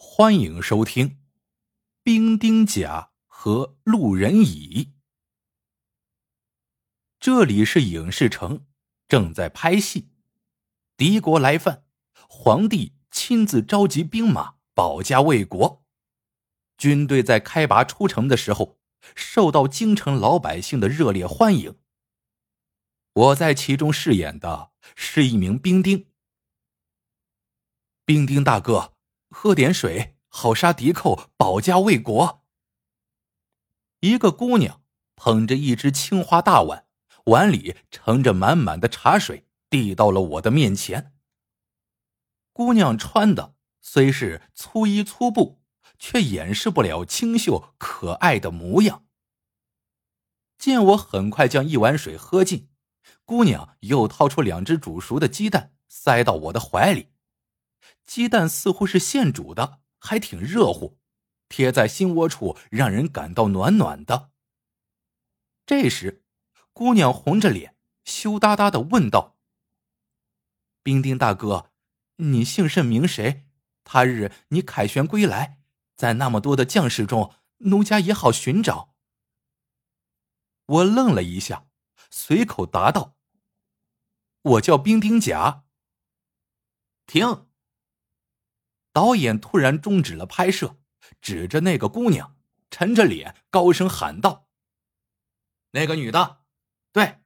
欢迎收听《兵丁甲和路人乙》。这里是影视城，正在拍戏。敌国来犯，皇帝亲自召集兵马保家卫国。军队在开拔出城的时候，受到京城老百姓的热烈欢迎。我在其中饰演的是一名兵丁。兵丁大哥，喝点水，好杀敌寇，保家卫国。一个姑娘捧着一只青花大碗，碗里盛着满满的茶水，递到了我的面前。姑娘穿的虽是粗衣粗布，却掩饰不了清秀可爱的模样。见我很快将一碗水喝尽，姑娘又掏出两只煮熟的鸡蛋，塞到我的怀里。鸡蛋似乎是现煮的，还挺热乎，贴在心窝处，让人感到暖暖的。这时，姑娘红着脸，羞答答的问道：“兵丁大哥，你姓甚名谁？他日你凯旋归来，在那么多的将士中，奴家也好寻找。”我愣了一下，随口答道：“我叫兵丁甲。”停。导演突然终止了拍摄，指着那个姑娘，沉着脸高声喊道：“那个女的，对，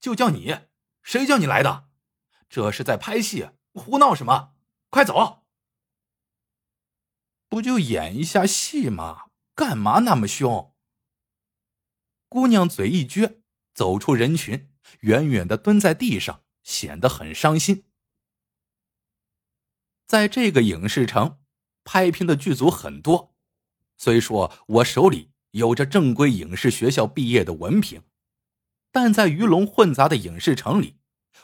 就叫你，谁叫你来的？这是在拍戏，胡闹什么？快走！不就演一下戏吗？干嘛那么凶？”姑娘嘴一撅，走出人群，远远的蹲在地上，显得很伤心。在这个影视城，拍片的剧组很多。虽说我手里有着正规影视学校毕业的文凭，但在鱼龙混杂的影视城里，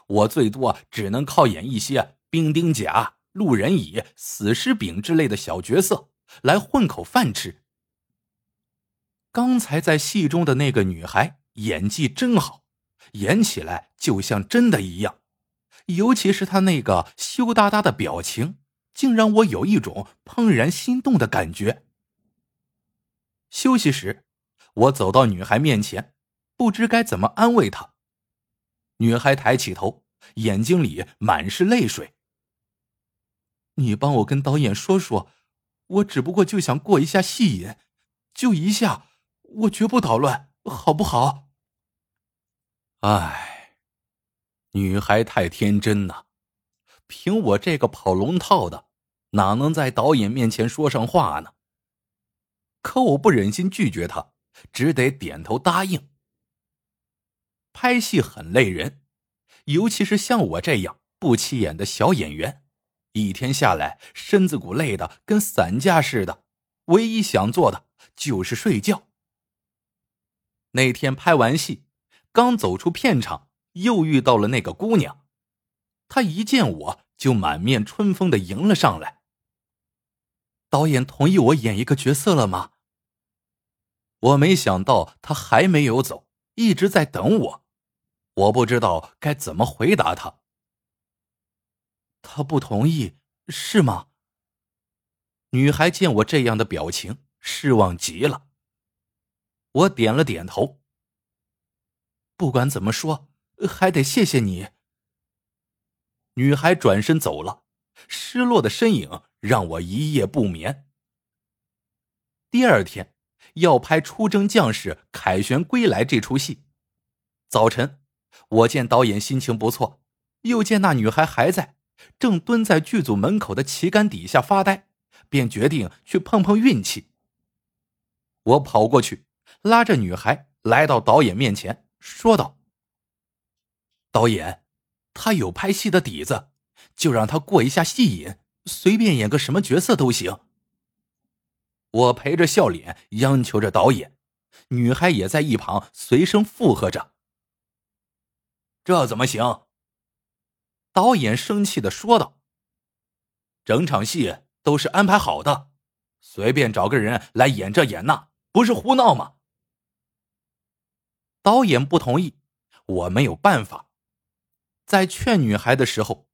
我最多只能靠演一些兵丁甲、路人乙、死尸丙之类的小角色来混口饭吃。刚才在戏中的那个女孩演技真好，演起来就像真的一样。尤其是他那个羞答答的表情，竟让我有一种怦然心动的感觉。休息时，我走到女孩面前，不知该怎么安慰她。女孩抬起头，眼睛里满是泪水。你帮我跟导演说说，我只不过就想过一下戏瘾，就一下，我绝不捣乱，好不好？唉。女孩太天真呐，凭我这个跑龙套的，哪能在导演面前说上话呢？可我不忍心拒绝她，只得点头答应。拍戏很累人，尤其是像我这样不起眼的小演员，一天下来身子骨累得跟散架似的，唯一想做的就是睡觉。那天拍完戏，刚走出片场。又遇到了那个姑娘，她一见我就满面春风的迎了上来。导演同意我演一个角色了吗？我没想到他还没有走，一直在等我，我不知道该怎么回答他。他不同意是吗？女孩见我这样的表情，失望极了。我点了点头。不管怎么说。还得谢谢你。女孩转身走了，失落的身影让我一夜不眠。第二天要拍出征将士凯旋归来这出戏，早晨我见导演心情不错，又见那女孩还在，正蹲在剧组门口的旗杆底下发呆，便决定去碰碰运气。我跑过去，拉着女孩来到导演面前，说道。导演，他有拍戏的底子，就让他过一下戏瘾，随便演个什么角色都行。我陪着笑脸央求着导演，女孩也在一旁随声附和着。这怎么行？导演生气的说道：“整场戏都是安排好的，随便找个人来演这演那，不是胡闹吗？”导演不同意，我没有办法。在劝女孩的时候，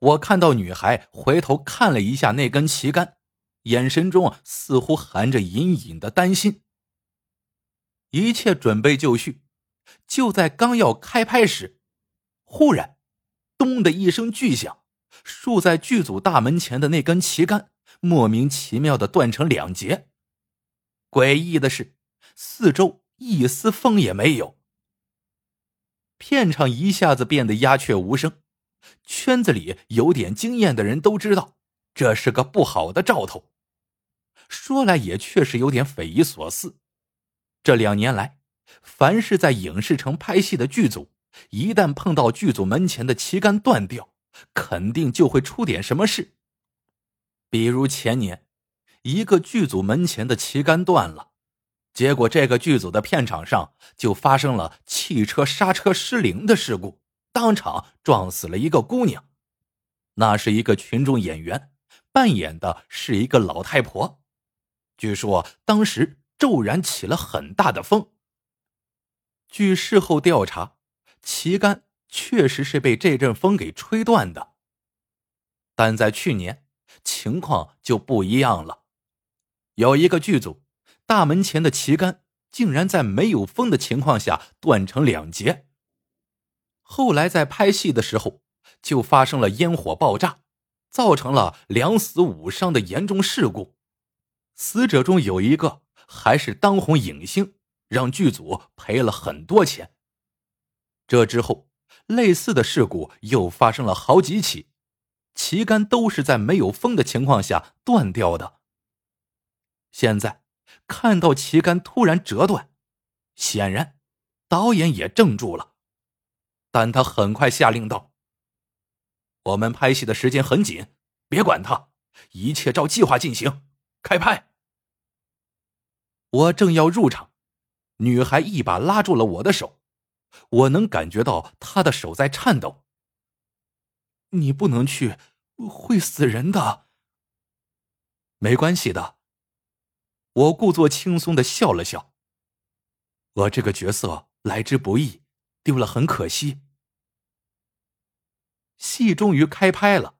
我看到女孩回头看了一下那根旗杆，眼神中似乎含着隐隐的担心。一切准备就绪，就在刚要开拍时，忽然，咚的一声巨响，竖在剧组大门前的那根旗杆莫名其妙的断成两截。诡异的是，四周一丝风也没有。片场一下子变得鸦雀无声，圈子里有点经验的人都知道，这是个不好的兆头。说来也确实有点匪夷所思。这两年来，凡是在影视城拍戏的剧组，一旦碰到剧组门前的旗杆断掉，肯定就会出点什么事。比如前年，一个剧组门前的旗杆断了，结果这个剧组的片场上就发生了汽车刹车失灵的事故，当场撞死了一个姑娘。那是一个群众演员，扮演的是一个老太婆。据说当时骤然起了很大的风。据事后调查，旗杆确实是被这阵风给吹断的。但在去年，情况就不一样了。有一个剧组大门前的旗杆竟然在没有风的情况下断成两截。后来在拍戏的时候，就发生了烟火爆炸，造成了两死五伤的严重事故。死者中有一个还是当红影星，让剧组赔了很多钱。这之后，类似的事故又发生了好几起，旗杆都是在没有风的情况下断掉的。现在看到旗杆突然折断，显然导演也怔住了，但他很快下令道：“我们拍戏的时间很紧，别管他，一切照计划进行。”开拍！我正要入场，女孩一把拉住了我的手，我能感觉到她的手在颤抖。你不能去，会死人的。没关系的，我故作轻松的笑了笑。我这个角色来之不易，丢了很可惜。戏终于开拍了，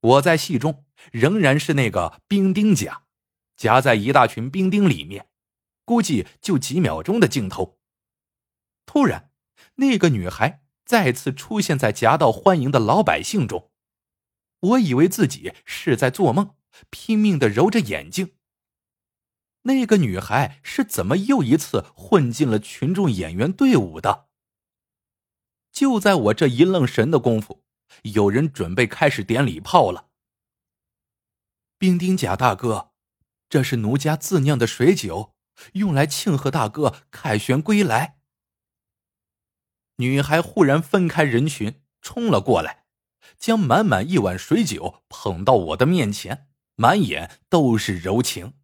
我在戏中。仍然是那个兵丁甲，夹在一大群兵丁里面，估计就几秒钟的镜头。突然，那个女孩再次出现在夹道欢迎的老百姓中，我以为自己是在做梦，拼命的揉着眼睛。那个女孩是怎么又一次混进了群众演员队伍的？就在我这一愣神的功夫，有人准备开始点礼炮了。兵丁甲大哥，这是奴家自酿的水酒，用来庆贺大哥凯旋归来。女孩忽然分开人群，冲了过来，将满满一碗水酒捧到我的面前，满眼都是柔情。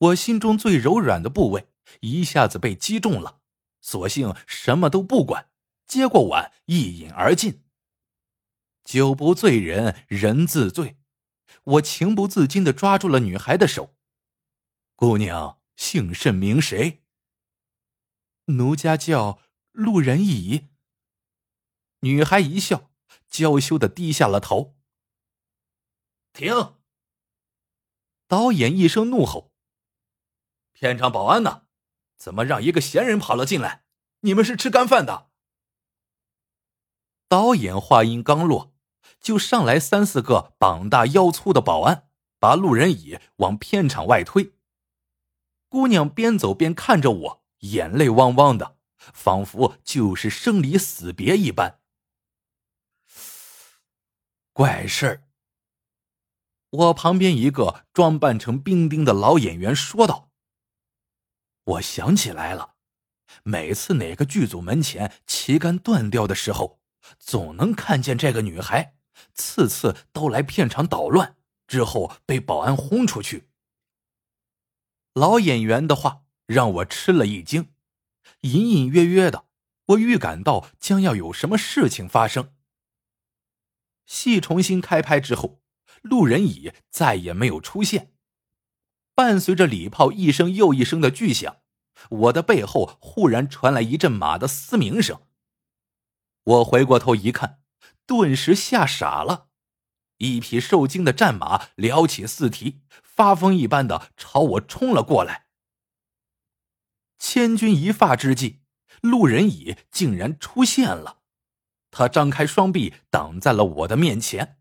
我心中最柔软的部位一下子被击中了，索性什么都不管，接过碗一饮而尽。酒不醉人人自醉。我情不自禁的抓住了女孩的手。姑娘姓甚名谁？奴家叫陆仁乙。女孩一笑，娇羞的低下了头。停！导演一声怒吼：“片场保安呢？怎么让一个闲人跑了进来？你们是吃干饭的？”导演话音刚落。就上来三四个膀大腰粗的保安，把路人乙往片场外推。姑娘边走边看着我，眼泪汪汪的，仿佛就是生离死别一般。怪事儿！我旁边一个装扮成兵丁的老演员说道：“我想起来了，每次哪个剧组门前旗杆断掉的时候，总能看见这个女孩。”次次都来片场捣乱，之后被保安轰出去。老演员的话让我吃了一惊，隐隐约约的，我预感到将要有什么事情发生。戏重新开拍之后，路人乙再也没有出现。伴随着礼炮一声又一声的巨响，我的背后忽然传来一阵马的嘶鸣声。我回过头一看。顿时吓傻了，一匹受惊的战马撩起四蹄，发疯一般的朝我冲了过来。千钧一发之际，路人乙竟然出现了，他张开双臂挡在了我的面前。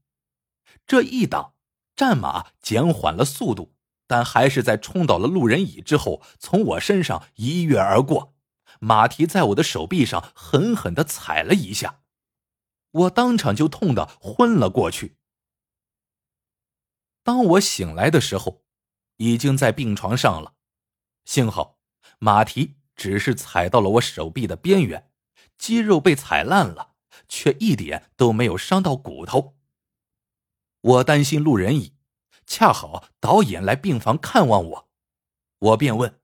这一挡，战马减缓了速度，但还是在冲倒了路人乙之后，从我身上一跃而过，马蹄在我的手臂上狠狠的踩了一下，我当场就痛得昏了过去。当我醒来的时候，已经在病床上了，幸好马蹄只是踩到了我手臂的边缘，肌肉被踩烂了，却一点都没有伤到骨头。我担心路人乙，恰好导演来病房看望我，我便问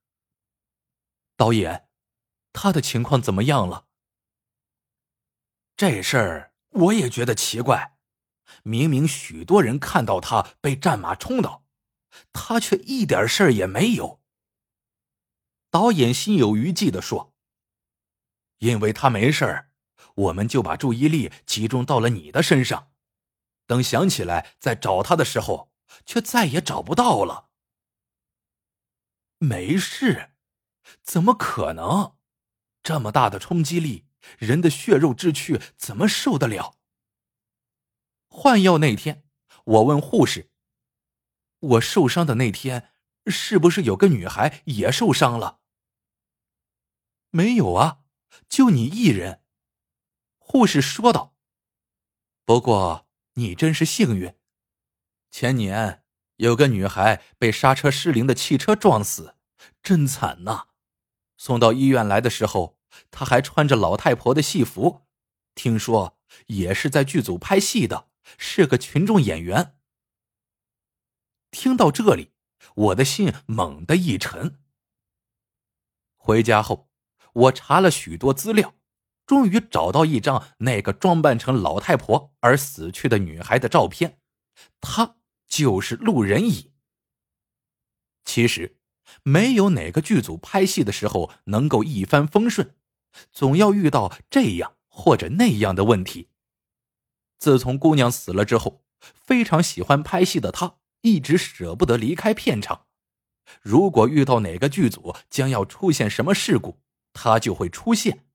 导演：“他的情况怎么样了？”这事儿我也觉得奇怪，明明许多人看到他被战马冲倒，他却一点事儿也没有。导演心有余悸的说：“因为他没事儿，我们就把注意力集中到了你的身上。”等想起来再找他的时候，却再也找不到了。没事，怎么可能？这么大的冲击力，人的血肉之躯怎么受得了？换药那天，我问护士：“我受伤的那天，是不是有个女孩也受伤了？”没有啊，就你一人。护士说道。不过。你真是幸运，前年有个女孩被刹车失灵的汽车撞死，真惨呐！送到医院来的时候，她还穿着老太婆的戏服，听说也是在剧组拍戏的，是个群众演员。听到这里，我的心猛地一沉。回家后，我查了许多资料。终于找到一张那个装扮成老太婆而死去的女孩的照片，她就是路人乙。其实，没有哪个剧组拍戏的时候能够一帆风顺，总要遇到这样或者那样的问题。自从姑娘死了之后，非常喜欢拍戏的他一直舍不得离开片场。如果遇到哪个剧组将要出现什么事故，他就会出现。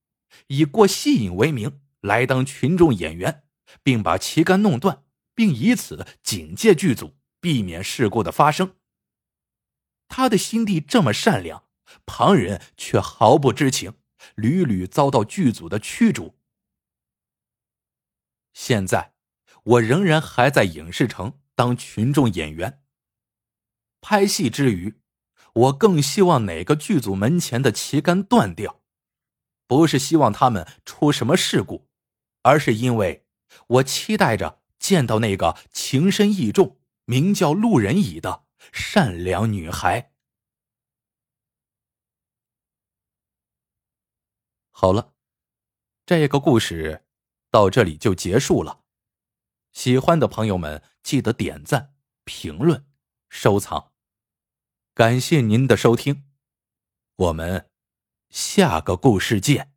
以过戏瘾为名来当群众演员，并把旗杆弄断，并以此警戒剧组，避免事故的发生。他的心地这么善良，旁人却毫不知情，屡屡遭到剧组的驱逐。现在，我仍然还在影视城当群众演员。拍戏之余，我更希望哪个剧组门前的旗杆断掉。不是希望他们出什么事故，而是因为我期待着见到那个情深意重、名叫路人乙的善良女孩。好了，这个故事到这里就结束了。喜欢的朋友们记得点赞、评论、收藏，感谢您的收听，我们。下个故事见。